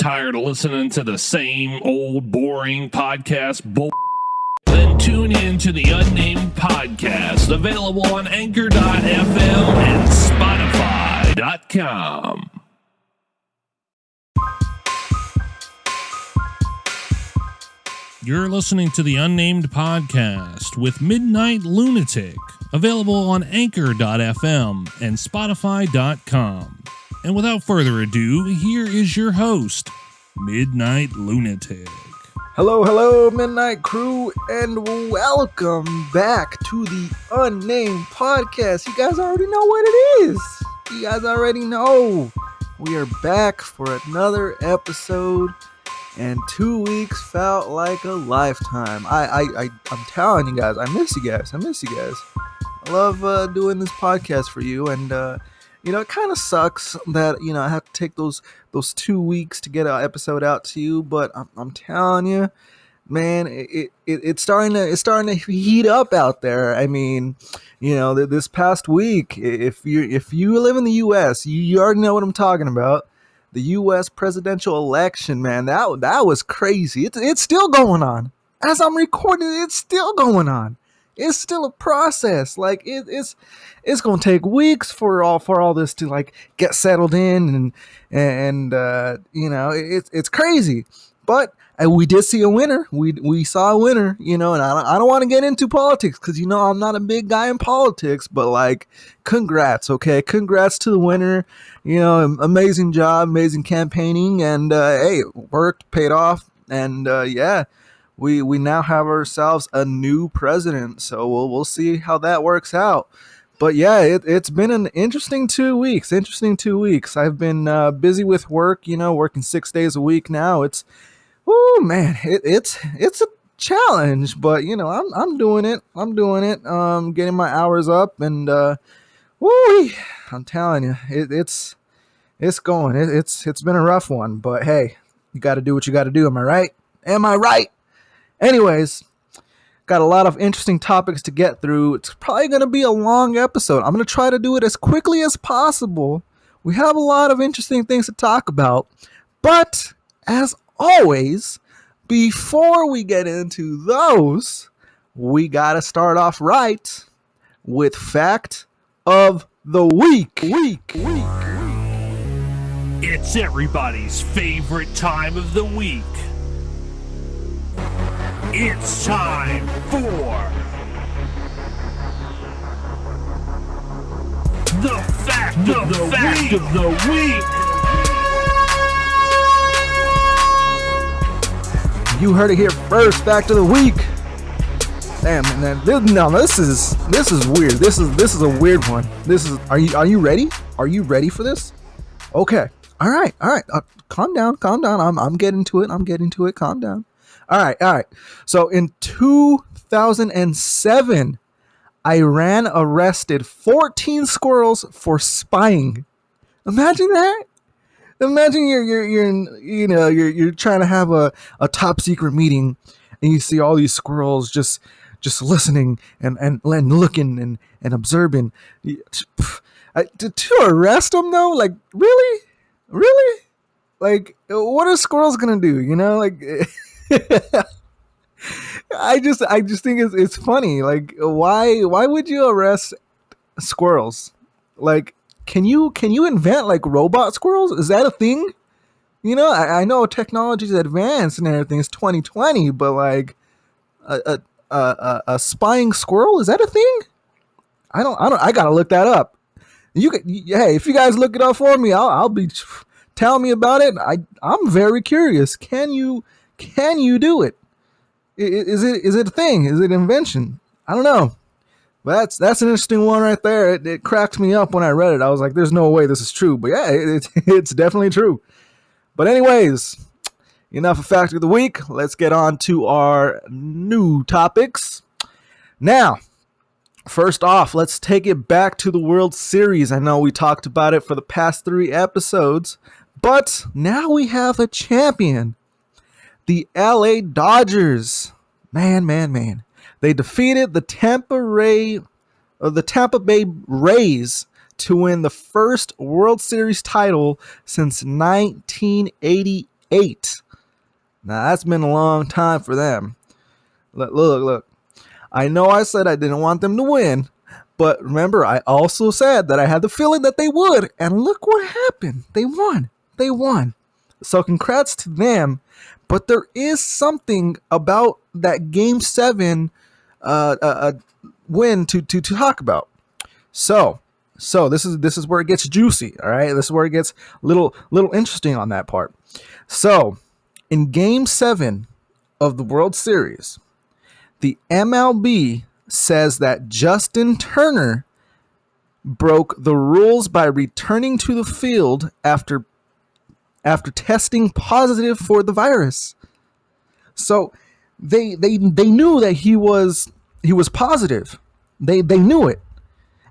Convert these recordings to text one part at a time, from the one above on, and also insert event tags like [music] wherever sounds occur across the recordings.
Tired of listening to the same old boring podcast bull? Then tune in to the Unnamed Podcast, available on Anchor.fm and Spotify.com. You're listening to the Unnamed Podcast with Midnight Lunatic, available on Anchor.fm and Spotify.com. And without further ado, here is your host, Midnight Lunatic. Hello, hello, Midnight Crew, and welcome back to the Unnamed Podcast. You guys already know what it is. You guys already know. We are back for another episode, and two weeks felt like a lifetime. I, I, I I'm telling you guys, I miss you guys. I miss you guys. I love uh, doing this podcast for you, and uh, you know, it kind of sucks that you know I have to take those those two weeks to get an episode out to you. But I'm, I'm telling you, man, it, it it's starting to it's starting to heat up out there. I mean, you know, this past week, if you if you live in the U.S., you, you already know what I'm talking about. The U.S. presidential election, man, that that was crazy. It's it's still going on as I'm recording. It's still going on it's still a process. Like it, it's it's gonna take weeks for all for all this to like get settled in and and uh, you know it's it's crazy. But uh, we did see a winner. We we saw a winner. You know, and I don't, I don't want to get into politics because you know I'm not a big guy in politics. But like, congrats, okay, congrats to the winner. You know, amazing job, amazing campaigning, and uh, hey, it worked, paid off, and uh, yeah we we now have ourselves a new president. So we'll we'll see how that works out. But yeah, it, it's been an interesting two weeks. Interesting two weeks. I've been uh, busy with work. You know, working six days a week now. It's oh man, it, it's it's a challenge, but you know, I'm I'm doing it. I'm doing it. Um, getting my hours up, and uh, woo, I'm telling you, it, it's it's going. It, it's it's been a rough one, but hey, you got to do what you got to do. Am I right? Am I right? Anyways, got a lot of interesting topics to get through. It's probably going to be a long episode. I'm going to try to do it as quickly as possible. We have a lot of interesting things to talk about. But as always, before we get into those, we got to start off right with fact of the week. Week, week. It's everybody's favorite time of the week it's time for the fact, the of, the fact week. of the week. You heard it here first. Fact of the week. Damn, man, this, no, this is this is weird. This is this is a weird one. This is. Are you are you ready? Are you ready for this? Okay. All right. All right. Uh, calm down. Calm down. I'm I'm getting to it. I'm getting to it. Calm down. All right, all right. So in 2007, Iran arrested 14 squirrels for spying. Imagine that. Imagine you're you're you're you know you're you're trying to have a, a top secret meeting and you see all these squirrels just just listening and and, and looking and and observing. To, to arrest them though, like really, really, like what are squirrels gonna do? You know, like. [laughs] I just I just think it's it's funny. Like why why would you arrest squirrels? Like can you can you invent like robot squirrels? Is that a thing? You know, I, I know technology is advanced and everything. It's 2020, but like a, a a, a spying squirrel is that a thing? I don't I don't I gotta look that up. You can hey if you guys look it up for me, I'll I'll be tell me about it. I I'm very curious. Can you can you do it? Is it is it a thing? Is it an invention? I don't know. But that's that's an interesting one right there. It, it cracked me up when I read it. I was like, "There's no way this is true." But yeah, it, it, [laughs] it's definitely true. But anyways, enough of fact of the week. Let's get on to our new topics. Now, first off, let's take it back to the World Series. I know we talked about it for the past three episodes, but now we have a champion the LA Dodgers. Man, man, man. They defeated the Tampa Ray uh, the Tampa Bay Rays to win the first World Series title since 1988. Now that's been a long time for them. Look, look, look. I know I said I didn't want them to win, but remember, I also said that I had the feeling that they would, and look what happened. They won. They won. So congrats to them. But there is something about that game seven uh, uh, uh, win to, to to talk about. So so this is this is where it gets juicy. All right, this is where it gets little little interesting on that part. So in game seven of the World Series, the MLB says that Justin Turner broke the rules by returning to the field after after testing positive for the virus. So they they they knew that he was he was positive. They they knew it.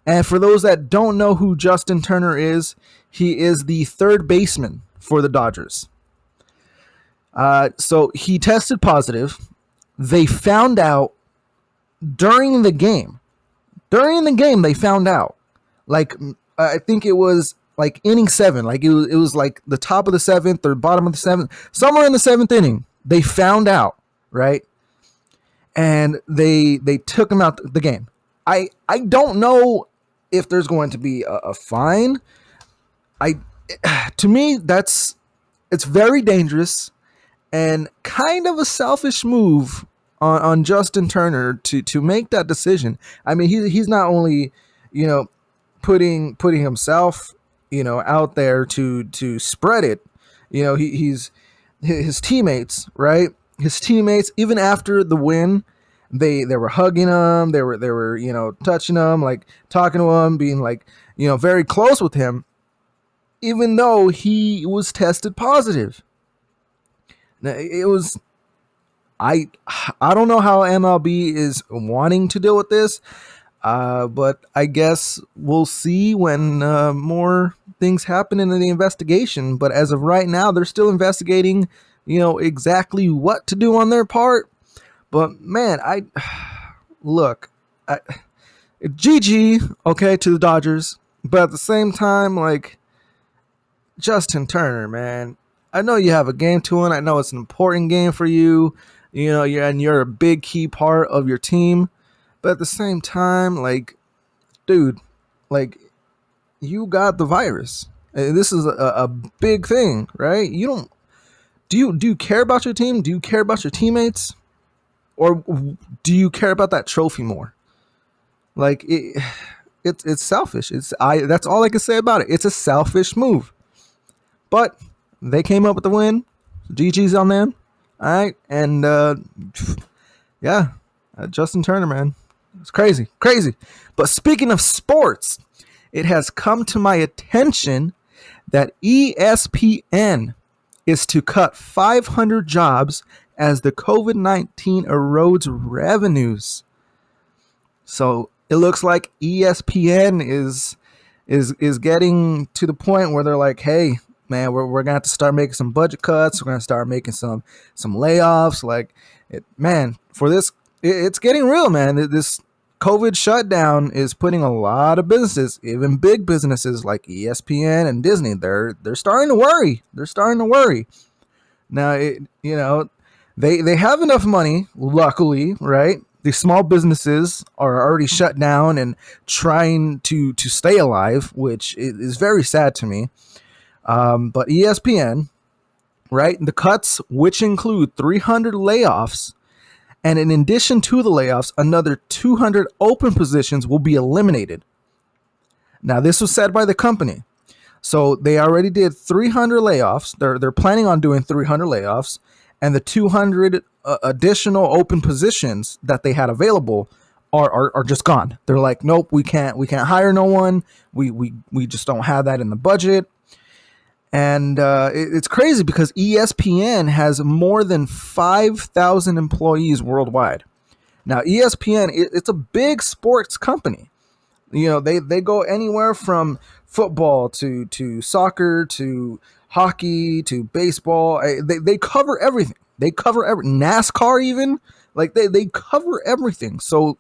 And for those that don't know who Justin Turner is, he is the third baseman for the Dodgers. Uh, so he tested positive. They found out during the game. During the game, they found out. Like I think it was like inning seven. Like it was, it was like the top of the seventh or bottom of the seventh, somewhere in the seventh inning. They found out, right? And they they took him out the game. I I don't know if there's going to be a, a fine. I to me that's it's very dangerous and kind of a selfish move on, on Justin Turner to to make that decision. I mean, he, he's not only you know putting putting himself you know out there to to spread it. You know, he, he's his teammates, right? His teammates, even after the win, they they were hugging him, they were they were you know touching him, like talking to him, being like you know very close with him, even though he was tested positive. Now, it was I I don't know how MLB is wanting to deal with this, uh, but I guess we'll see when uh, more things happen in the investigation. But as of right now, they're still investigating, you know, exactly what to do on their part. But man, I [sighs] look, I, GG, okay, to the Dodgers, but at the same time, like Justin Turner, man, I know you have a game to win. I know it's an important game for you, you know, you're, and you're a big key part of your team. But at the same time, like, dude, like, you got the virus. This is a, a big thing, right? You don't. Do you do you care about your team? Do you care about your teammates? or do you care about that trophy more? Like it, [sighs] it's it's selfish. It's I. That's all I can say about it. It's a selfish move, but they came up with the win. GG's on them. All right, and uh, [sighs] yeah, uh, Justin Turner, man, it's crazy, crazy. But speaking of sports, it has come to my attention that ESPN is to cut 500 jobs as the COVID 19 erodes revenues. So it looks like ESPN is is is getting to the point where they're like, hey, man, we're, we're gonna have to start making some budget cuts. We're gonna start making some some layoffs. Like, it, man, for this, it, it's getting real, man. This COVID shutdown is putting a lot of businesses, even big businesses like ESPN and Disney, they're they're starting to worry. They're starting to worry. Now, it, you know, they they have enough money, luckily, right? The small businesses are already shut down and trying to to stay alive, which is very sad to me. Um, but ESPN, right? The cuts, which include 300 layoffs, and in addition to the layoffs, another 200 open positions will be eliminated. Now, this was said by the company. So they already did 300 layoffs. They're they're planning on doing 300 layoffs, and the 200 uh, additional open positions that they had available are, are, are just gone. They're like, nope, we can't we can't hire no one. We we we just don't have that in the budget. And uh, it, it's crazy because ESPN has more than five thousand employees worldwide. Now ESPN, it, it's a big sports company. You know, they they go anywhere from football to to soccer to hockey to baseball. They, they cover everything. They cover every NASCAR even like they, they cover everything. So,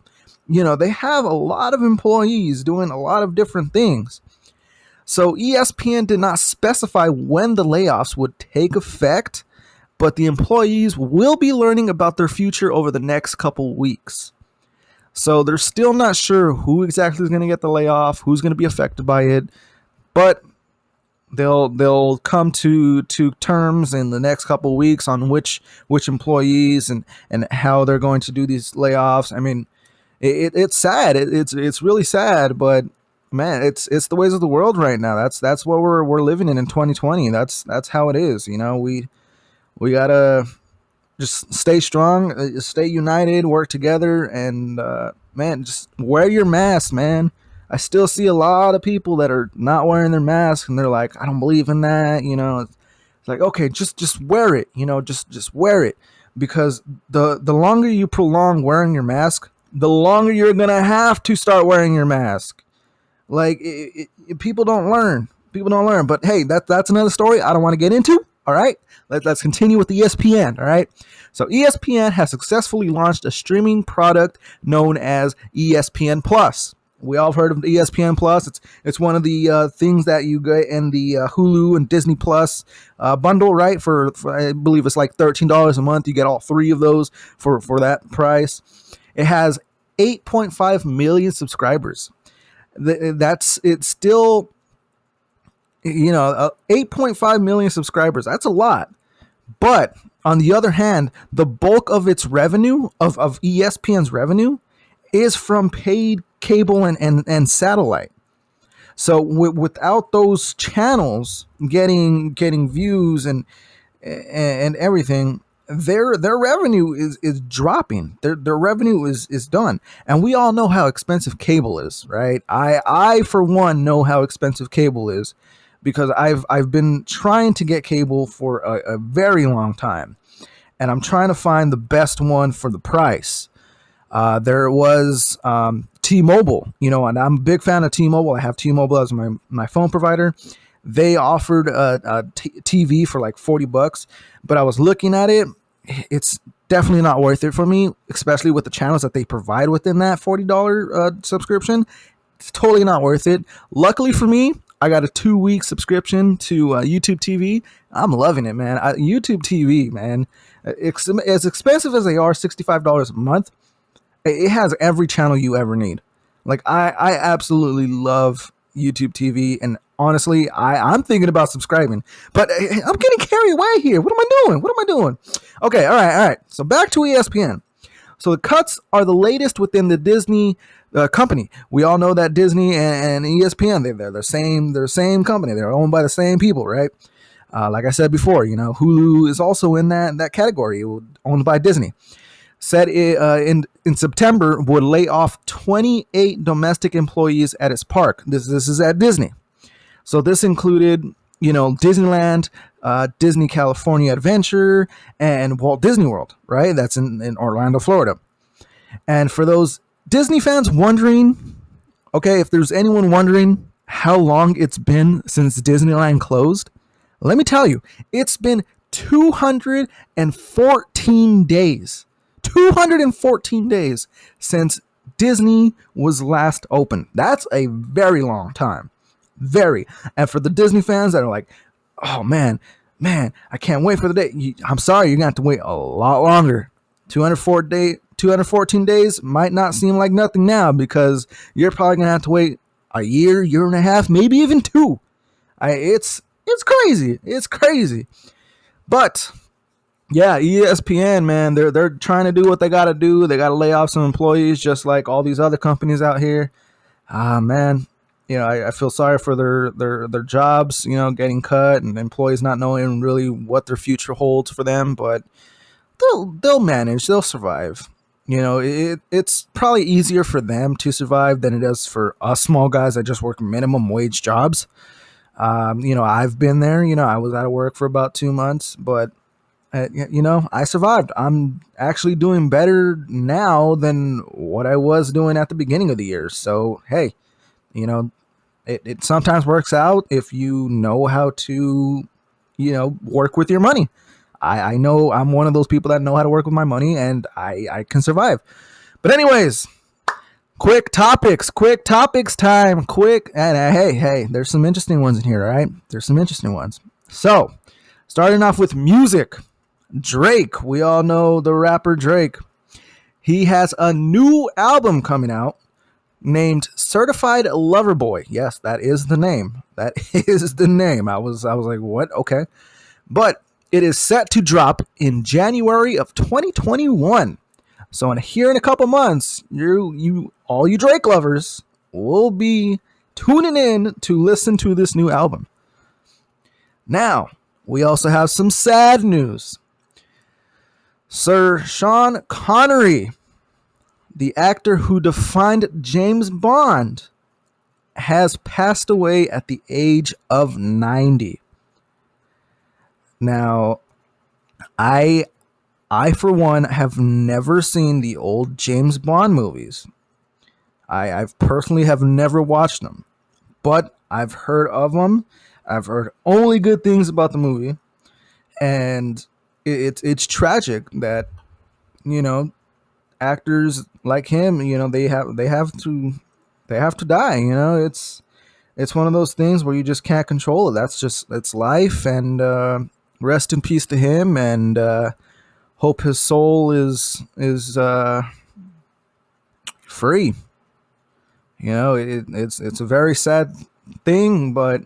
you know, they have a lot of employees doing a lot of different things. So ESPN did not specify when the layoffs would take effect, but the employees will be learning about their future over the next couple weeks. So they're still not sure who exactly is going to get the layoff, who's going to be affected by it, but they'll they'll come to to terms in the next couple weeks on which which employees and and how they're going to do these layoffs. I mean, it, it's sad. It, it's it's really sad, but man, it's it's the ways of the world right now. That's that's what we're we're living in in 2020. That's that's how it is. You know, we we gotta just stay strong, uh, stay united, work together, and uh, man, just wear your mask, man. I still see a lot of people that are not wearing their mask, and they're like, I don't believe in that. You know, it's like okay, just just wear it. You know, just just wear it because the the longer you prolong wearing your mask, the longer you're gonna have to start wearing your mask. Like it, it, people don't learn. People don't learn. But hey, that that's another story I don't want to get into. All right, Let, let's continue with the ESPN. All right. So ESPN has successfully launched a streaming product known as ESPN Plus. We all heard of ESPN Plus. It's it's one of the uh, things that you get in the uh, Hulu and Disney Plus uh, bundle, right? For, for, I believe it's like thirteen dollars a month. You get all three of those for for that price. It has 8.5 million subscribers that's it's still you know uh, 8.5 million subscribers. That's a lot. But on the other hand the bulk of its revenue of, of espn's revenue is from paid cable and, and, and satellite. So w- without those channels getting getting views and and everything their their revenue is is dropping. Their their revenue is is done. And we all know how expensive cable is, right? I I for one know how expensive cable is because I've I've been trying to get cable for a, a very long time. And I'm trying to find the best one for the price. Uh, there was um, T-Mobile, you know, and I'm a big fan of T-Mobile. I have T-Mobile as my, my phone provider. They offered a, a t- TV for like 40 bucks, but I was looking at it it's definitely not worth it for me, especially with the channels that they provide within that $40 uh, subscription. It's totally not worth it. Luckily for me, I got a two week subscription to uh, YouTube TV. I'm loving it, man. I, YouTube TV, man, it's, as expensive as they are, $65 a month, it has every channel you ever need. Like, I, I absolutely love YouTube TV, and honestly, I, I'm thinking about subscribing, but eh, I'm getting carried away here. What am I doing? What am I doing? Okay, all right, all right. So back to ESPN. So the cuts are the latest within the Disney uh, company. We all know that Disney and, and ESPN they're, they're the same. They're the same company. They're owned by the same people, right? Uh, like I said before, you know, Hulu is also in that that category, owned by Disney. Said it, uh, in in September would lay off 28 domestic employees at its park. This this is at Disney. So this included, you know, Disneyland, uh, Disney California Adventure, and Walt Disney World, right? That's in, in Orlando, Florida. And for those Disney fans wondering, okay, if there's anyone wondering how long it's been since Disneyland closed, let me tell you, it's been 214 days. 214 days since Disney was last open. That's a very long time. Very. And for the Disney fans that are like, oh man, man, I can't wait for the day. I'm sorry, you're going to have to wait a lot longer. 204 day, 214 days might not seem like nothing now because you're probably going to have to wait a year, year and a half, maybe even two. I, it's it's crazy. It's crazy. But yeah, ESPN, man, they're they're trying to do what they got to do. They got to lay off some employees, just like all these other companies out here. Ah, man, you know, I, I, feel sorry for their their their jobs, you know, getting cut and employees not knowing really what their future holds for them, but they'll they'll manage, they'll survive. You know, it it's probably easier for them to survive than it is for us small guys that just work minimum wage jobs. Um, you know, I've been there. You know, I was out of work for about two months, but uh, you know, I survived. I'm actually doing better now than what I was doing at the beginning of the year. So hey, you know, it, it sometimes works out if you know how to, you know, work with your money. I, I know I'm one of those people that know how to work with my money and I, I can survive. But anyways, quick topics, quick topics time, quick. And uh, hey, hey, there's some interesting ones in here, all right? There's some interesting ones. So, starting off with music. Drake. We all know the rapper Drake. He has a new album coming out named Certified Lover Boy. Yes, that is the name. That [laughs] is the name. I was I was like, "What? Okay." But it is set to drop in January of 2021. So in here in a couple months, you you all you Drake lovers will be tuning in to listen to this new album. Now, we also have some sad news. Sir Sean Connery, the actor who defined James Bond, has passed away at the age of 90. Now, I I for one have never seen the old James Bond movies. I I've personally have never watched them, but I've heard of them. I've heard only good things about the movie, and it, it's it's tragic that you know actors like him, you know, they have they have to they have to die. You know, it's it's one of those things where you just can't control it. That's just it's life, and uh, rest in peace to him, and uh, hope his soul is is uh, free. You know, it, it's it's a very sad thing, but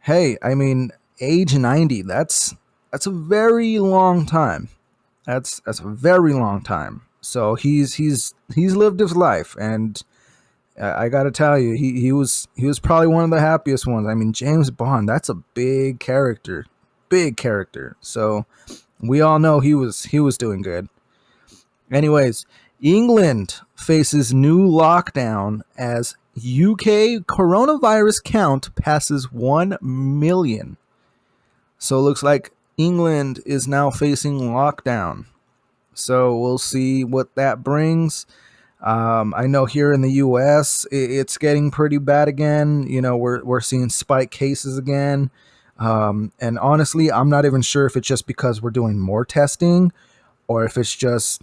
hey, I mean, age ninety. That's that's a very long time. That's that's a very long time. So he's he's he's lived his life, and I got to tell you, he he was he was probably one of the happiest ones. I mean, James Bond. That's a big character big character. So we all know he was he was doing good. Anyways, England faces new lockdown as UK coronavirus count passes 1 million. So it looks like England is now facing lockdown. So we'll see what that brings. Um, I know here in the U.S. it's getting pretty bad again. You know, we're we're seeing spike cases again. Um, and honestly, I'm not even sure if it's just because we're doing more testing or if it's just,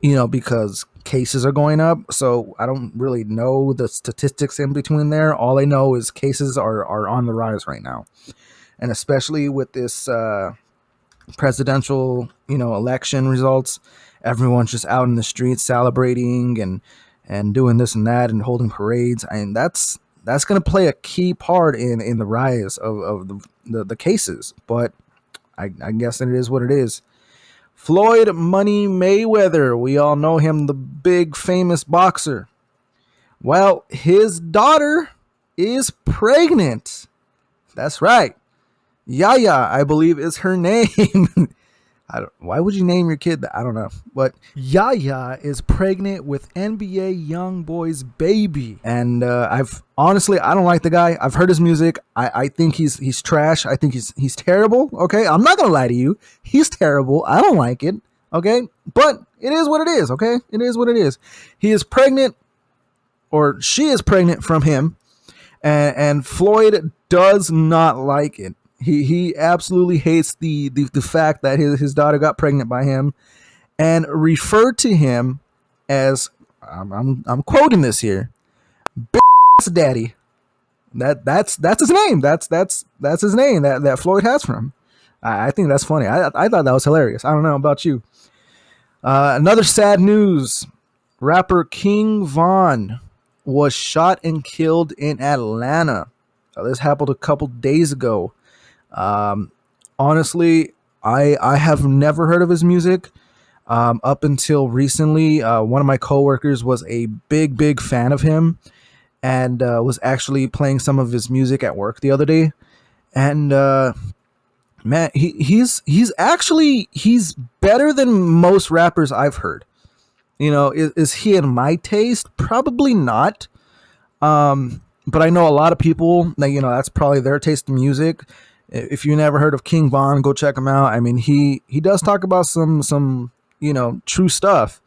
you know, because cases are going up. So I don't really know the statistics in between there. All I know is cases are, are on the rise right now. And especially with this uh, presidential, you know, election results, everyone's just out in the streets celebrating and and doing this and that and holding parades. Mean, that's that's going to play a key part in in the rise of, of the, the, the cases. But I, I guess it is what it is. Floyd Money Mayweather, we all know him, the big famous boxer. Well, his daughter is pregnant. That's right. Yaya, I believe is her [laughs] name. I don't, why would you name your kid that? I don't know. But Yaya is pregnant with NBA YoungBoy's baby, and uh, I've honestly I don't like the guy. I've heard his music. I, I think he's he's trash. I think he's he's terrible. Okay, I'm not gonna lie to you. He's terrible. I don't like it. Okay, but it is what it is. Okay, it is what it is. He is pregnant, or she is pregnant from him, and, and Floyd does not like it. He he absolutely hates the the, the fact that his, his daughter got pregnant by him and referred to him as I'm I'm, I'm quoting this here. daddy. That that's that's his name. That's that's that's his name that, that Floyd has for him. I, I think that's funny. I I thought that was hilarious. I don't know about you. Uh, another sad news. Rapper King Von was shot and killed in Atlanta. Uh, this happened a couple days ago. Um, honestly, I I have never heard of his music. Um, up until recently, uh, one of my coworkers was a big big fan of him, and uh, was actually playing some of his music at work the other day. And uh, man, he he's he's actually he's better than most rappers I've heard. You know, is, is he in my taste? Probably not. Um, but I know a lot of people that you know that's probably their taste in music if you never heard of King Von, go check him out. I mean, he he does talk about some some you know true stuff,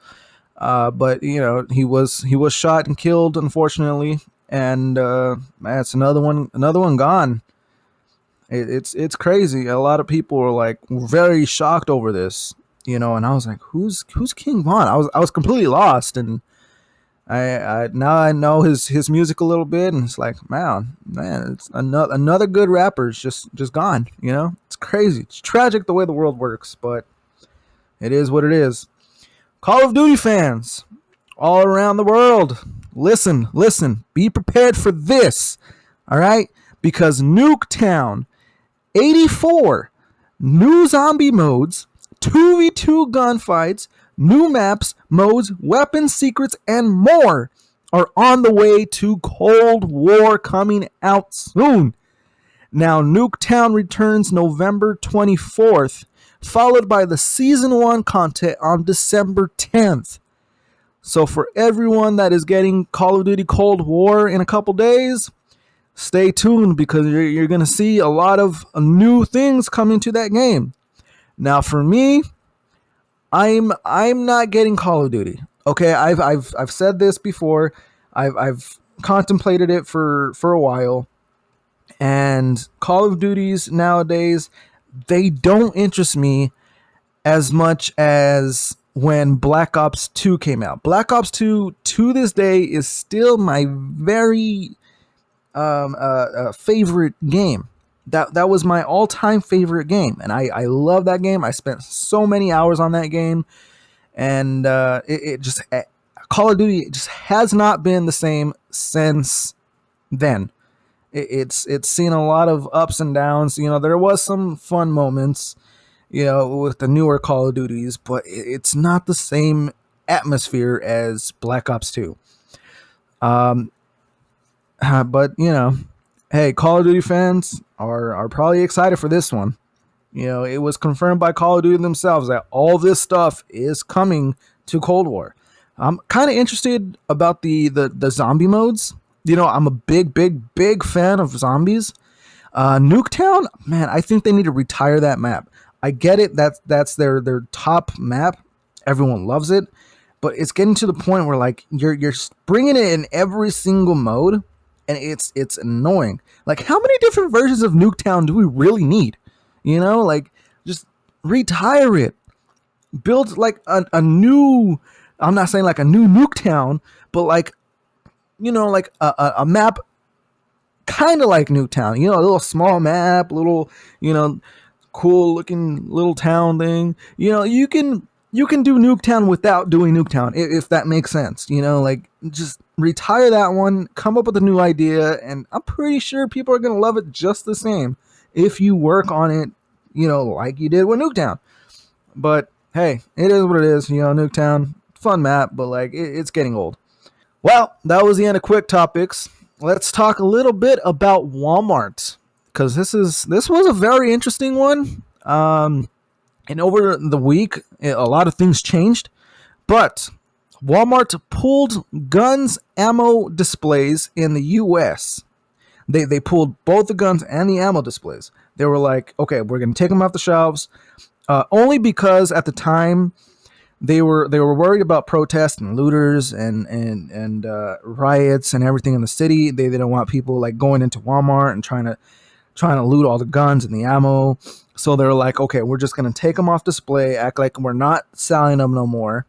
uh, but you know he was he was shot and killed unfortunately, and uh, that's another one another one gone. It, it's it's crazy. A lot of people were like very shocked over this, you know, and I was like, who's who's King Von? I was I was completely lost and. I, I now I know his his music a little bit, and it's like, man, man, it's another another good rapper is just just gone. You know, it's crazy. It's tragic the way the world works, but it is what it is. Call of Duty fans all around the world, listen, listen, be prepared for this. All right, because Nuketown 84 new zombie modes, 2v2 gunfights, new maps, modes, weapons, secrets, and more are on the way to Cold War coming out soon. Now, Nuketown returns November 24th, followed by the Season 1 content on December 10th. So, for everyone that is getting Call of Duty Cold War in a couple days, stay tuned because you're, you're going to see a lot of new things coming to that game. Now, for me, I'm I'm not getting Call of Duty. Okay, I've I've I've said this before. I've I've contemplated it for for a while. And Call of Duties nowadays, they don't interest me as much as when Black Ops 2 came out. Black Ops 2 to this day is still my very um, uh, uh, favorite game that that was my all-time favorite game and i i love that game. I spent so many hours on that game and uh it, it just uh, call of duty just has not been the same since then. It, it's it's seen a lot of ups and downs. You know there was some fun moments you know with the newer call of duties but it, it's not the same atmosphere as black ops 2 um [laughs] but you know hey, Call of Duty fans are are probably excited for this one. You know, it was confirmed by Call of Duty themselves that all this stuff is coming to Cold War. I'm kind of interested about the, the the zombie modes. You know, I'm a big, big, big fan of zombies. Uh, Nuketown, man, I think they need to retire that map. I get it. That's that's their their top map. Everyone loves it, but it's getting to the point where like you're you're bringing it in every single mode and it's it's annoying. Like, how many different versions of Nuketown do we really need? You know, like just retire it, build like a, a new. I'm not saying like a new Nuketown, but like you know, like a, a, a map kind of like Nuketown. You know, a little small map, little you know, cool looking little town thing. You know, you can you can do Nuketown without doing Nuketown, if, if that makes sense. You know, like just retire that one, come up with a new idea, and I'm pretty sure people are gonna love it just the same if you work on it, you know, like you did with Nuketown. But hey, it is what it is. You know, Nuketown, fun map, but like it, it's getting old. Well, that was the end of quick topics. Let's talk a little bit about Walmart because this is this was a very interesting one. Um, and over the week, a lot of things changed, but Walmart pulled guns ammo displays in the US. They, they pulled both the guns and the ammo displays. They were like, okay, we're going to take them off the shelves. Uh, only because at the time they were they were worried about protests and looters and and and uh, riots and everything in the city. They, didn't want people like going into Walmart and trying to trying to loot all the guns and the ammo. So they're like, okay, we're just gonna take them off display, act like we're not selling them no more.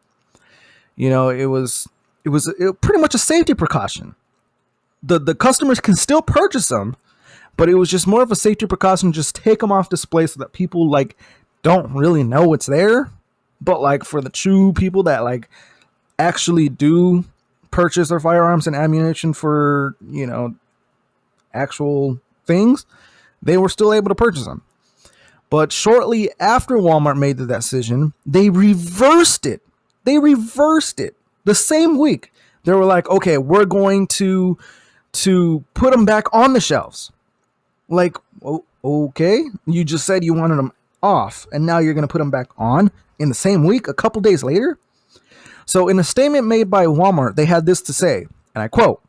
You know, it was it was, it pretty much a safety precaution. The the customers can still purchase them, but it was just more of a safety precaution. Just take them off display so that people like don't really know what's there. But like for the true people that like actually do purchase their firearms and ammunition for you know actual things, they were still able to purchase them. But shortly after Walmart made the decision, they reversed it. They reversed it the same week. They were like, "Okay, we're going to to put them back on the shelves." Like, okay, you just said you wanted them off, and now you're going to put them back on in the same week, a couple days later. So, in a statement made by Walmart, they had this to say, and I quote: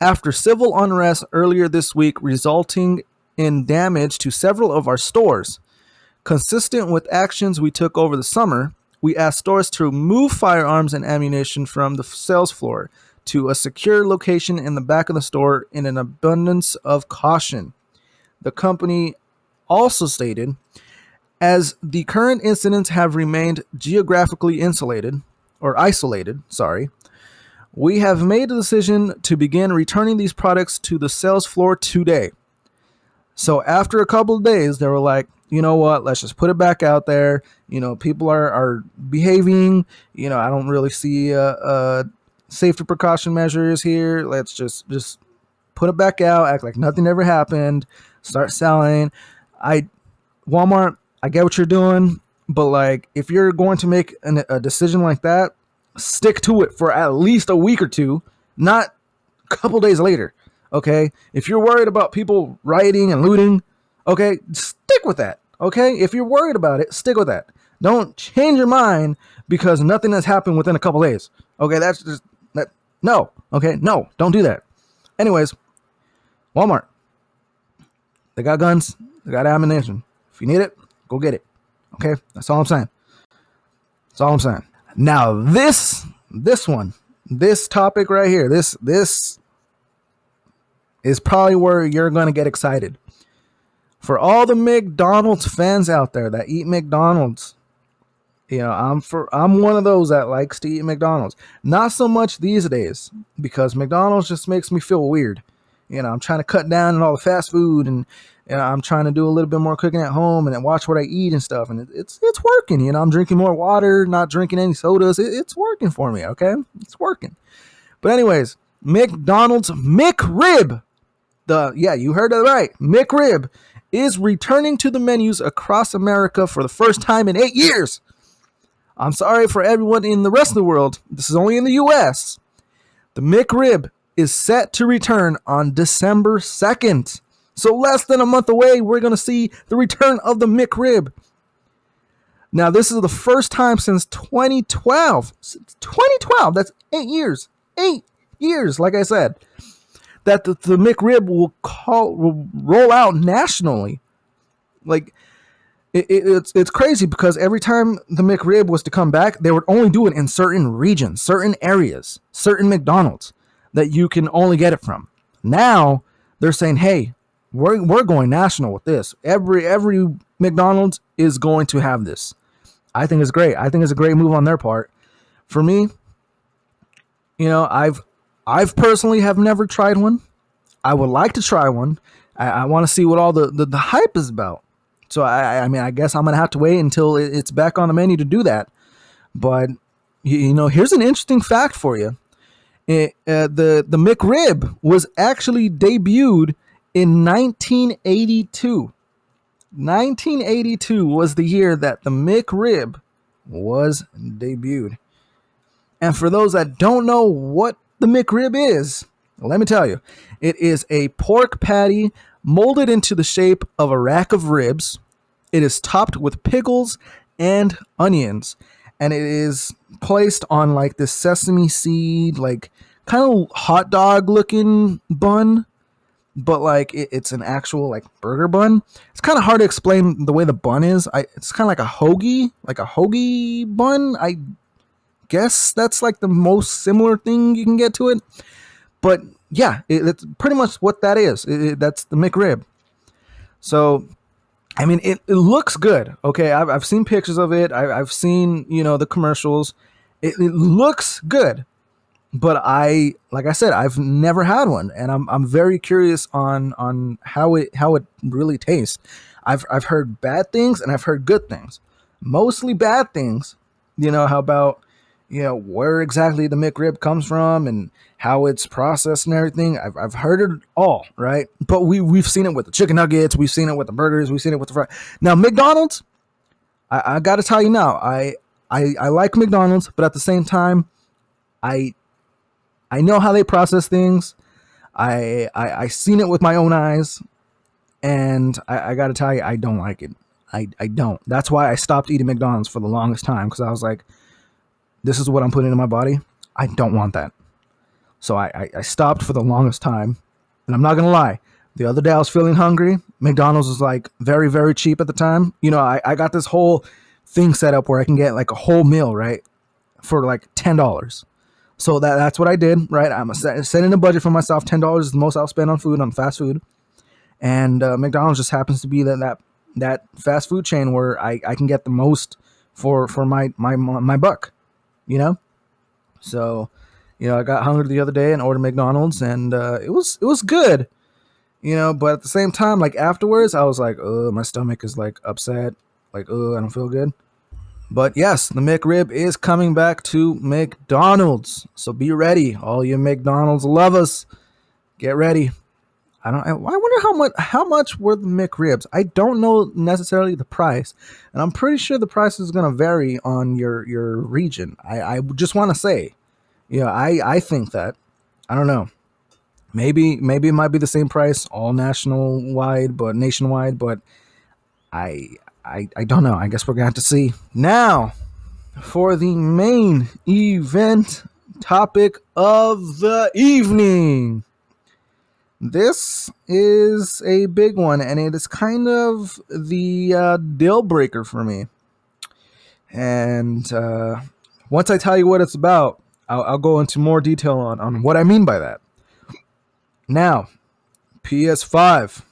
"After civil unrest earlier this week, resulting in damage to several of our stores." Consistent with actions we took over the summer, we asked stores to move firearms and ammunition from the sales floor to a secure location in the back of the store in an abundance of caution. The company also stated as the current incidents have remained geographically insulated or isolated, sorry, We have made the decision to begin returning these products to the sales floor today. So after a couple of days, they were like, you know what, let's just put it back out there. You know, people are, are behaving. You know, I don't really see uh, uh, safety precaution measures here. Let's just just put it back out, act like nothing ever happened, start selling. I Walmart, I get what you're doing, but like if you're going to make an, a decision like that, stick to it for at least a week or two, not a couple days later. Okay? If you're worried about people rioting and looting, okay, stick with that. Okay? If you're worried about it, stick with that. Don't change your mind because nothing has happened within a couple days. Okay, that's just that no. Okay, no, don't do that. Anyways, Walmart. They got guns, they got ammunition. If you need it, go get it. Okay? That's all I'm saying. That's all I'm saying. Now this this one, this topic right here, this this is probably where you're to get excited. For all the McDonald's fans out there that eat McDonald's, you know, I'm for I'm one of those that likes to eat McDonald's. Not so much these days because McDonald's just makes me feel weird. You know, I'm trying to cut down on all the fast food and you know, I'm trying to do a little bit more cooking at home and watch what I eat and stuff. And it, it's it's working. You know, I'm drinking more water, not drinking any sodas. It, it's working for me. Okay, it's working. But anyways, McDonald's McRib the yeah, you heard it right. McRib is returning to the menus across America for the first time in eight years. I'm sorry for everyone in the rest of the world. This is only in the US. The McRib is set to return on December 2nd. So less than a month away, we're going to see the return of the McRib. Now, this is the first time since 2012. 2012, that's eight years. Eight years, like I said that the, the McRib will call will roll out nationally. Like it, it, it's it's crazy because every time the McRib was to come back, they would only do it in certain regions, certain areas, certain McDonald's that you can only get it from. Now they're saying, "Hey, we're we're going national with this. Every every McDonald's is going to have this." I think it's great. I think it's a great move on their part. For me, you know, I've I've personally have never tried one. I would like to try one. I, I want to see what all the, the, the, hype is about. So I, I mean, I guess I'm gonna have to wait until it's back on the menu to do that. But you, you know, here's an interesting fact for you. It, uh, the the McRib was actually debuted in 1982. 1982 was the year that the McRib was debuted. And for those that don't know what the McRib is? Let me tell you, it is a pork patty molded into the shape of a rack of ribs. It is topped with pickles and onions, and it is placed on like this sesame seed, like kind of hot dog looking bun, but like it, it's an actual like burger bun. It's kind of hard to explain the way the bun is. I it's kind of like a hoagie, like a hoagie bun. I guess that's like the most similar thing you can get to it. But yeah, it, it's pretty much what that is. It, it, that's the McRib. So, I mean, it, looks good. Okay, I've, I've seen pictures of it. I, have seen you know the commercials. It, it looks good, but I like I said, I've never had one, and I'm I'm very curious on on how it how it really tastes. I've I've heard bad things and I've heard good things. Mostly bad things. You know how about you know where exactly the McRib comes from and how it's processed and everything. I've, I've heard it all, right? But we we've seen it with the chicken nuggets, we've seen it with the burgers, we've seen it with the fry. Now McDonald's, I, I got to tell you now, I, I I like McDonald's, but at the same time, I I know how they process things. I I, I seen it with my own eyes, and I, I got to tell you, I don't like it. I, I don't. That's why I stopped eating McDonald's for the longest time because I was like, this is what I'm putting in my body. I don't want that. So I, I, I stopped for the longest time. And I'm not going to lie. The other day I was feeling hungry. McDonald's was like very, very cheap at the time. You know, I, I got this whole thing set up where I can get like a whole meal, right? For like $10. So that, that's what I did, right? I'm setting a budget for myself. $10 is the most I'll spend on food, on fast food. And uh, McDonald's just happens to be that, that that fast food chain where I, I can get the most for for my my my buck you know? So, You know, I got hungry the other day and ordered McDonald's, and uh, it was it was good. You know, but at the same time, like afterwards, I was like, "Oh, my stomach is like upset. Like, oh, I don't feel good." But yes, the McRib is coming back to McDonald's, so be ready, all you McDonald's lovers. Get ready. I don't. I wonder how much how much were the McRibs? I don't know necessarily the price, and I'm pretty sure the price is going to vary on your your region. I I just want to say, yeah, I I think that. I don't know. Maybe maybe it might be the same price all national wide, but nationwide, but I I I don't know. I guess we're gonna have to see now for the main event topic of the evening. This is a big one, and it is kind of the uh, deal breaker for me. And uh, once I tell you what it's about, I'll, I'll go into more detail on, on what I mean by that. Now, PS5.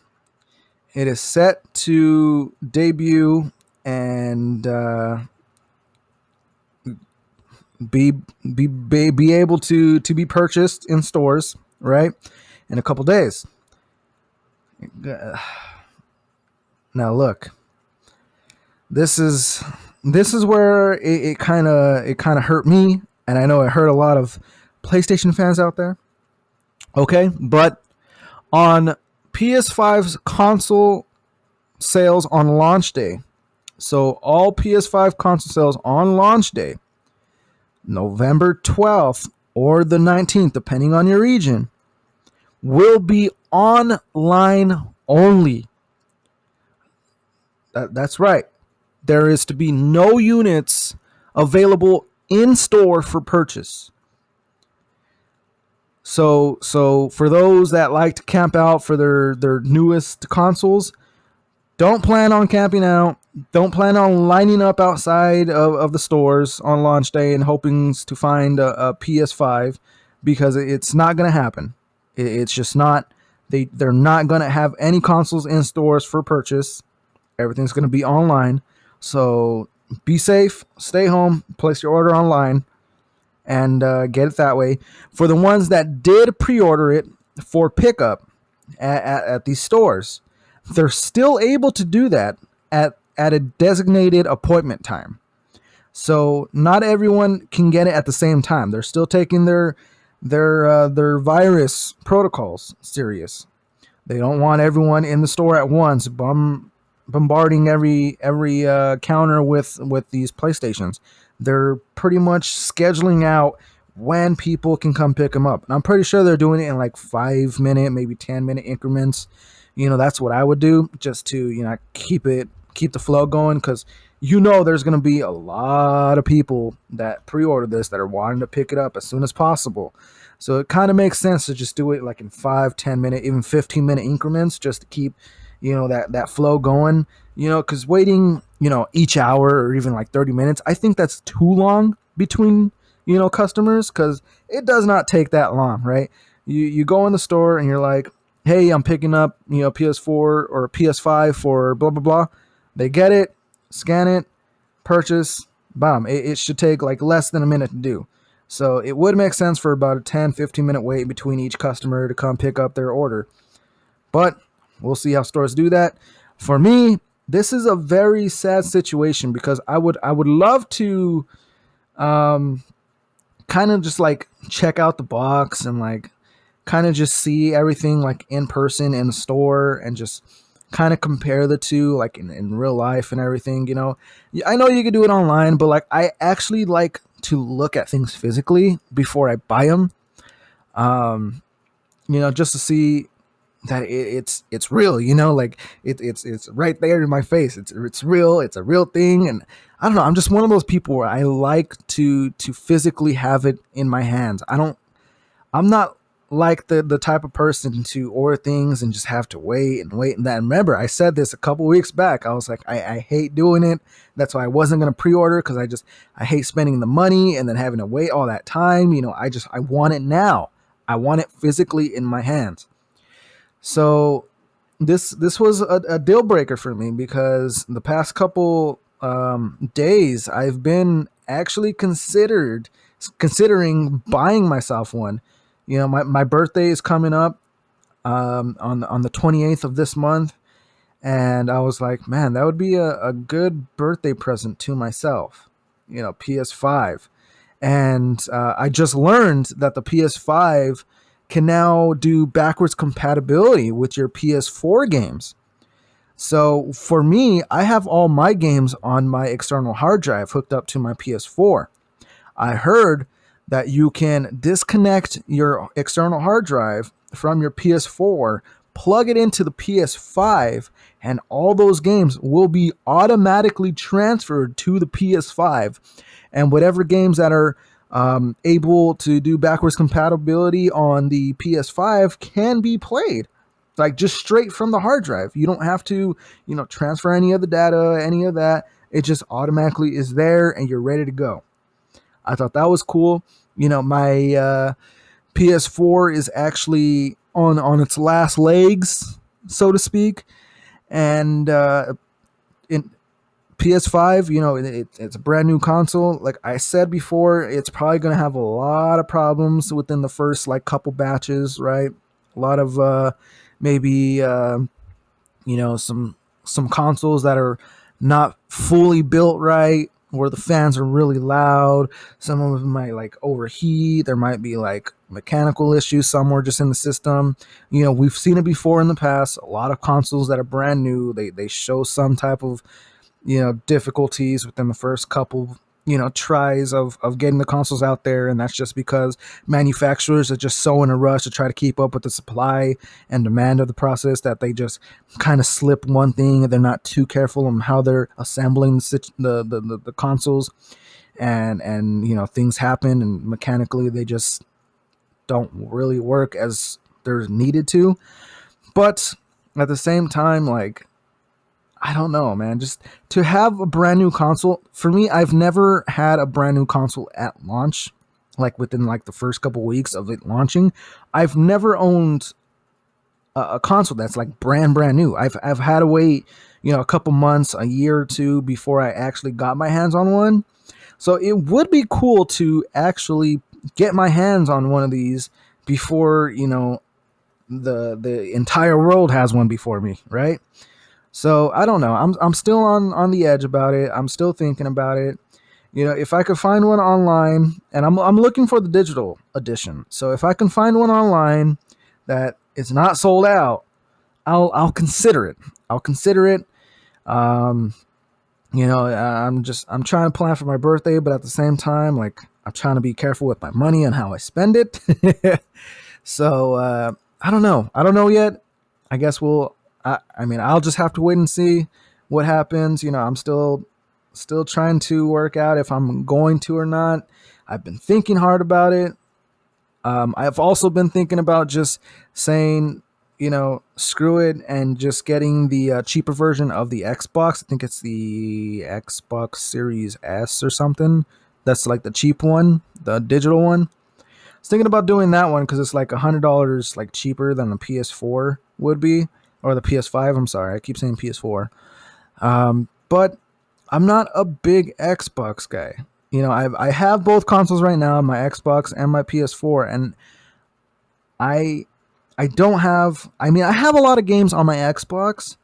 It is set to debut and uh, be, be be be able to to be purchased in stores, right? In a couple days. Now look, this is this is where it kind of it kind of hurt me, and I know it hurt a lot of PlayStation fans out there. Okay, but on PS5's console sales on launch day, so all PS5 console sales on launch day, November 12th or the 19th, depending on your region, will be online only. That, that's right. There is to be no units available in store for purchase. So so for those that like to camp out for their their newest consoles, don't plan on camping out. Don't plan on lining up outside of, of the stores on launch day and hoping to find a, a PS5 because it's not going to happen. It's just not they they're not going to have any consoles in stores for purchase. Everything's going to be online. So be safe, stay home, place your order online, and uh, get it that way. For the ones that did pre-order it for pickup at, at, at these stores, they're still able to do that at at a designated appointment time. So not everyone can get it at the same time. They're still taking their their uh, their virus protocols serious. They don't want everyone in the store at once bum, bombarding every every uh, counter with with these PlayStations. They're pretty much scheduling out when people can come pick them up. And I'm pretty sure they're doing it in like five minute, maybe ten minute increments. You know, that's what I would do just to you know keep it keep the flow going because you know there's going to be a lot of people that pre-order this that are wanting to pick it up as soon as possible. So it kind of makes sense to just do it like in 5 10 minute even 15 minute increments just to keep you know that that flow going you know because waiting you know each hour or even like 30 minutes i think that's too long between you know customers because it does not take that long right? You you go in the store and you're like hey i'm picking up you know ps4 or ps5 for blah blah blah. They get it scan it, purchase, bomb. It, it should take like less than a minute to do. So it would make sense for about a 10 15 minute wait between each customer to come pick up their order. But we'll see how stores do that. For me, this is a very sad situation because I would I would love to um kind of just like check out the box and like kind of just see everything like in person in the store and just kind of compare the two like in, in real life and everything you know? I know you can do it online but like i actually like to look at things physically before i buy them um you know just to see that it, it's it's real you know? Like it, it's it's right there in my face. It's it's real it's a real thing and i don't know i'm just one of those people where i like to to physically have it in my hands. I don't i'm not like the the type of person to order things and just have to wait and wait and that. remember, I said this a couple weeks back. I was like, I, I hate doing it. That's why I wasn't gonna pre-order because I just I hate spending the money and then having to wait all that time. You know, I just I want it now. I want it physically in my hands. So this this was a, a deal breaker for me because the past couple um, days I've been actually considered considering buying myself one. You know, my, my birthday is coming up um, on on the 28th of this month, and I was like, man, that would be a, a good birthday present to myself. You know, PS5, and uh, I just learned that the PS5 can now do backwards compatibility with your PS4 games. So for me, I have all my games on my external hard drive hooked up to my PS4. I heard that you can disconnect your external hard drive from your PS4, plug it into the PS5, and all those games will be automatically transferred to the PS5. And whatever games that are um, able to do backwards compatibility on the PS5 can be played like just straight from the hard drive. You don't have to, you know, transfer any of the data, any of that. It just automatically is there and you're ready to go. I thought that was cool. You know, my uh, PS4 is actually on on its last legs, so to speak, and uh, in PS5, you know, it, it's a brand new console. Like I said before, it's probably going to have a lot of problems within the first like couple batches, right? A lot of uh, maybe uh, you know some some consoles that are not fully built right where the fans are really loud. Some of them might like overheat. There might be like mechanical issues somewhere just in the system. You know we've seen it before in the past. A lot of consoles that are brand new they they show some type of you know difficulties within the first couple you know tries of of getting the consoles out there and that's just because manufacturers are just so in a rush to try to keep up with the supply and demand of the process that they just kind of slip one thing and they're not too careful on how they're assembling the the, the, the consoles. And and you know things happen and mechanically they just don't really work as they're needed to. But at the same time like I don't know, man. Just to have a brand new console for me, I've never had a brand new console at launch, like within like the first couple weeks of it launching. I've never owned a, a console that's like brand brand new. I've I've had to wait, you know, a couple months, a year or two before I actually got my hands on one. So it would be cool to actually get my hands on one of these before, you know, the the entire world has one before me, right? So I don't know. I'm I'm still on on the edge about it. I'm still thinking about it. You know, if I could find one online, and I'm I'm looking for the digital edition. So if I can find one online that is not sold out, I'll I'll consider it. I'll consider it. Um, you know, I'm just I'm trying to plan for my birthday, but at the same time, like I'm trying to be careful with my money and how I spend it. [laughs] so uh, I don't know. I don't know yet. I guess we'll I, I mean, I'll just have to wait and see what happens. You know, I'm still still trying to work out if I'm going to or not. I've been thinking hard about it. Um, I've also been thinking about just saying, you know, screw it and just getting the uh, cheaper version of the Xbox. I think it's the Xbox Series S or something. That's like the cheap one, the digital one. I was thinking about doing that one because it's like a hundred dollars like cheaper than a PS4 would be or the PS5. I'm sorry, I keep saying PS4. Um, but I'm not a big Xbox guy. You know, I I have both consoles right now, my Xbox and my PS4, and I I don't have. I mean, I have a lot of games on my Xbox,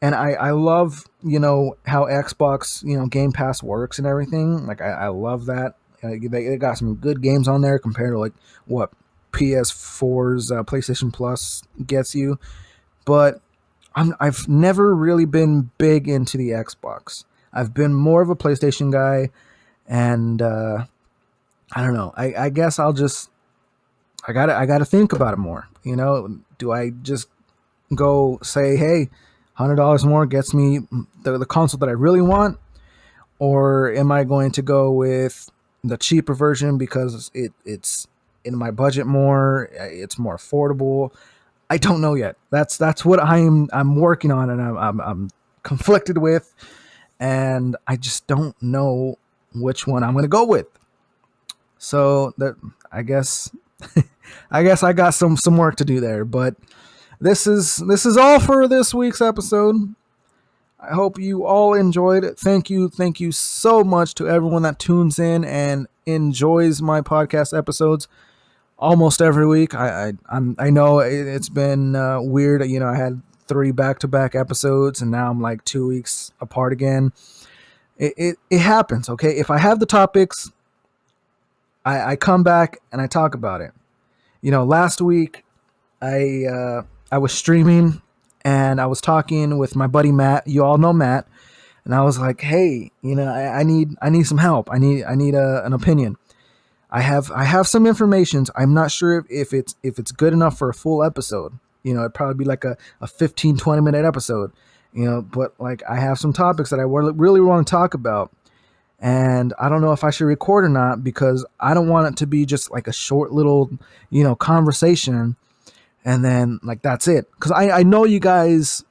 and I I love you know how Xbox you know Game Pass works and everything. Like I, I love that. Uh, they, they got some good games on there compared to like what PS4's uh, PlayStation Plus gets you but I'm, I've never really been big into the Xbox. I've been more of a PlayStation guy, and uh, I don't know. I, I guess I'll just I got to I got to think about it more. You know, do I just go say, hey, hundred dollars more gets me the, the console that I really want, or am I going to go with the cheaper version because it it's in my budget more, it's more affordable. I don't know yet. That's that's what I'm I'm working on and I'm I'm, I'm conflicted with, and I just don't know which one I'm to go with. So that I guess [laughs] I guess I got some some work to do there, but this is this is all for this week's episode. I hope you all enjoyed it. Thank you, thank you so much to everyone that tunes in and enjoys my podcast episodes almost every week. I I I'm, I know it, has been uh, weird. You know, I had three back to back episodes, and now I'm like two weeks apart again. It, it it happens. Okay, if I have the topics, I I come back and I talk about it. You know, last week I uh, I was streaming and I was talking with my buddy Matt. You all know Matt, and I was like, "Hey, you know, I, I need I need some help. I need I need a, an opinion." I have I have some information. I'm not sure if, if it's if it's good enough for a full episode. You know, it'd probably be like a, a 15, 20 minute episode. You know, but like I have some topics that I really want to talk about. And I don't know if I should record or not because I don't want it to be just like a short little, you know, conversation and then like that's it. Because I, I know you guys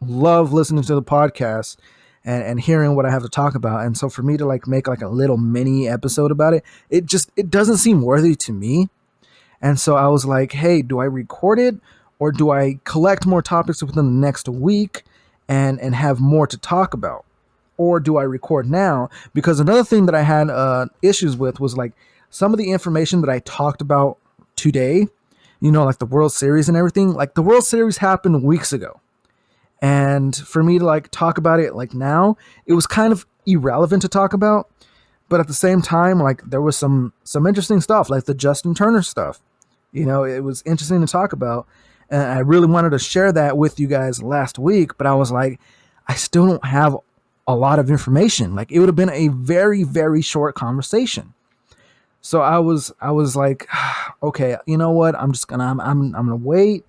love listening to the podcast and, and hearing what I have to talk about. And so for me to like make like a little mini episode about it, it just it doesn't seem worthy to me. And so I was like, hey, do I record it or do I collect more topics within the next week and and have more to talk about? Or do I record now? Because another thing that I had uh, issues with was like some of the information that I talked about today, you know, like the World Series and everything. Like the World Series happened weeks ago and for me to like talk about it like now it was kind of irrelevant to talk about. But at the same time like there was some some interesting stuff like the justin turner stuff. You know it was interesting to talk about. And i really wanted to share that with you guys last week but i was like i still don't have a lot of information. Like it would have been a very very short conversation. So i was i was like [sighs] okay you know what? I'm just gonna i'm, I'm, I'm gonna wait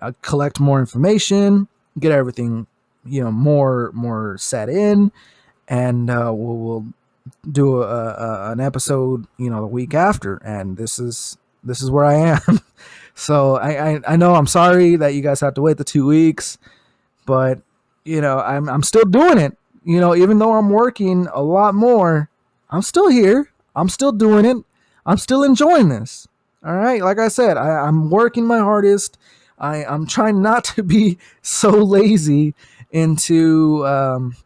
I'll uh, collect more information get everything you know more more set in. And uh, we'll, we'll do a, a, an episode you know the week after. And this is this is where i am. [laughs] So I, I, I know i'm sorry that you guys have to wait the two weeks but you know i'm i'm still doing it. You know even though i'm working a lot more i'm still here. I'm still doing it. I'm still enjoying this. All right? Like i said I, i'm working my hardest I, I'm trying not to be [laughs] so lazy into um,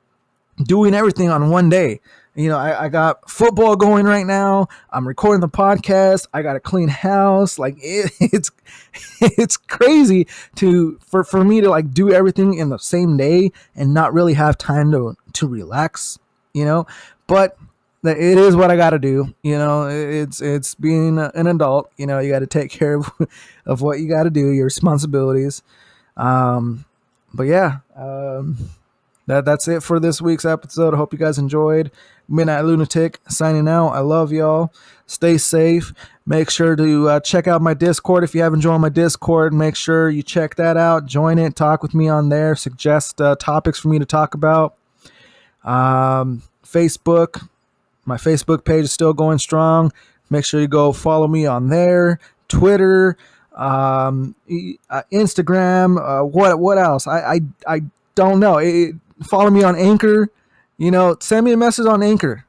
doing everything on one day. You know, I, I, got football going right now. I'm recording the podcast. I got a clean house. Like [laughs] it, it's [laughs] it's crazy to for, for me to like do everything in the same day and not really have time to to relax. You know, but it is what I got to do. You know, it's it's being an adult. You know, you got to take [laughs] care of, of what you got to do, your responsibilities. Um, but yeah, um, that that's it for this week's episode. I hope you guys enjoyed. Midnight Lunatic signing out. I love y'all. Stay safe. Make sure to uh, check out my Discord if you haven't joined my Discord. Make sure you check that out. Join it. Talk with me on there. Suggest uh, topics for me to talk about. Um, Facebook my Facebook page is still going strong. Make sure you go follow me on there. Twitter, um, uh, Instagram. Uh, what what else? I I, I don't know. It, follow me on Anchor. You know, send me a message on Anchor.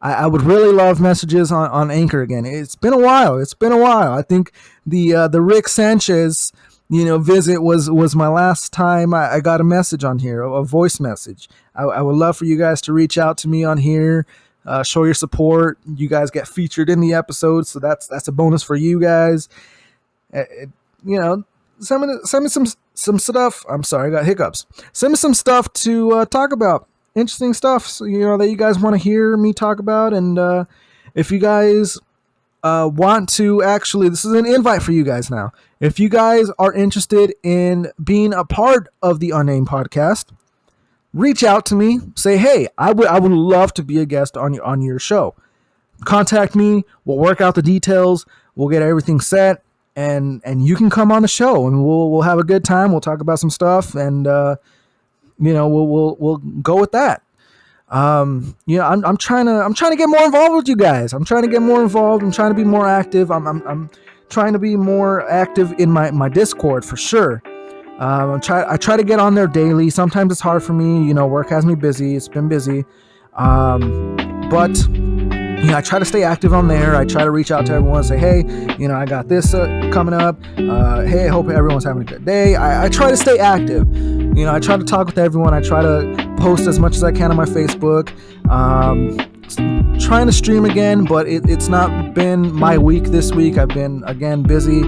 I, I, would really love messages on, on Anchor again. It's been a while. It's been a while. I think the uh, the Rick Sanchez you know visit was was my last time I, I got a message on here, a, a voice message. I, I would love for you guys to reach out to me on here uh, show your support. You guys get featured in the episode, so that's that's a bonus for you guys. It, it, you know, send me send me some some stuff. I'm sorry, I got hiccups. Send me some stuff to uh, talk about. Interesting stuff, you know, that you guys want to hear me talk about. And uh, if you guys uh, want to actually, this is an invite for you guys now. If you guys are interested in being a part of the Unnamed podcast, reach out to me. Say, hey, I would I would love to be a guest on your on your show. Contact me. We'll work out the details. We'll get everything set, and and you can come on the show, and we'll we'll have a good time. We'll talk about some stuff, and uh, you know we'll we'll we'll go with that. Um, you know, I'm, I'm trying to I'm trying to get more involved with you guys. I'm trying to get more involved. I'm trying to be more active. I'm I'm, I'm trying to be more active in my my Discord for sure. Um, I try I try to get on there daily. Sometimes it's hard for me. You know, work has me busy. It's been busy, um, but you know, I try to stay active on there. I try to reach out to everyone, and say, hey, you know, I got this uh, coming up. Uh, hey, I hope everyone's having a good day. I, I, try to stay active. You know, I try to talk with everyone. I try to post as much as I can on my Facebook. Um, trying to stream again, but it, it's not been my week this week. I've been again busy.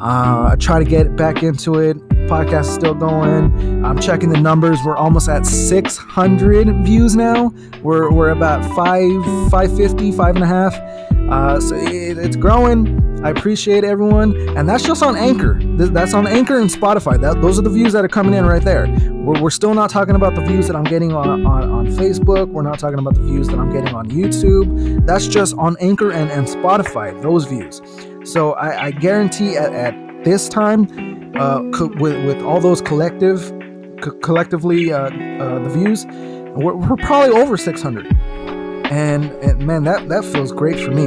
Uh, I try to get back into it. Podcast is still going. I'm checking the numbers. We're almost at 600 views now. We're, we're about five, 550, five and a half. Uh, so it, it's growing. I appreciate everyone, and that's just on Anchor. That's on Anchor and Spotify. That, those are the views that are coming in right there. We're, we're still not talking about the views that I'm getting on, on, on Facebook. We're not talking about the views that I'm getting on YouTube. That's just on Anchor and, and Spotify, those views. So I, I guarantee at, at this time, uh, co- with, with all those collective, co- collectively, uh, uh, the views, we're, we're probably over 600. And, and man, that, that feels great for me.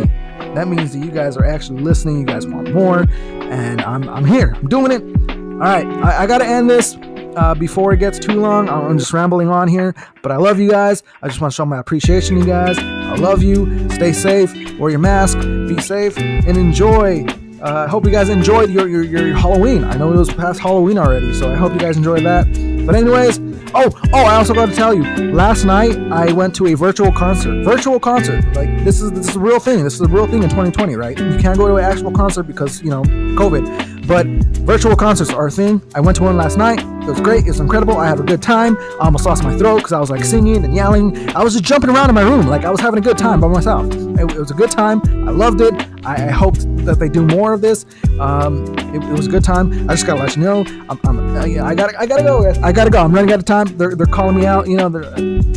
That means that you guys are actually listening. You guys want more, and I'm, I'm here. I'm doing it. All right, I, I got to end this uh, before it gets too long. I'm just rambling on here, but I love you guys. I just want to show my appreciation, you guys. I love you. Stay safe. Wear your mask. Be safe and enjoy. Uh, I hope you guys enjoyed your, your, your Halloween. I know it was past Halloween already, so I hope you guys enjoyed that. But anyways, Oh, oh! I also got to tell you. Last night I went to a virtual concert. Virtual concert. Like this is this is a real thing. This is a real thing in 2020, right? You can't go to an actual concert because you know COVID. But virtual concerts are a thing. I went to one last night. It was great. It was incredible. I had a good time. I almost lost my throat because I was like singing and yelling. I was just jumping around in my room. Like I was having a good time by myself. It, it was a good time. I loved it. I, I hoped that they do more of this. Um, it, it, was a good time. I just gotta let you know. I'm, I'm uh, yeah, I gotta, I gotta go. I gotta go. I'm running out of time. They're, they're calling me out. You know, they're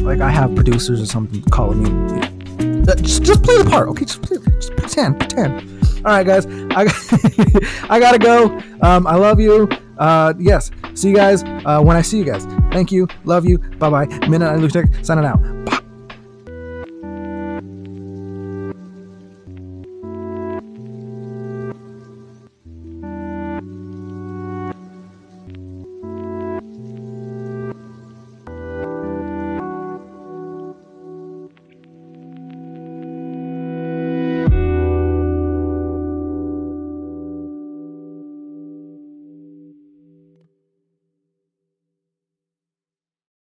like I have producers or something calling me. Just, just play the part, okay? Just, play, just pretend, pretend. All right, guys. I, [laughs] I gotta go. Um, I love you. Uh, yes. See you guys uh, when I see you guys. Thank you. Love you. Bye bye. Midnight Lunatic signing out. Bye.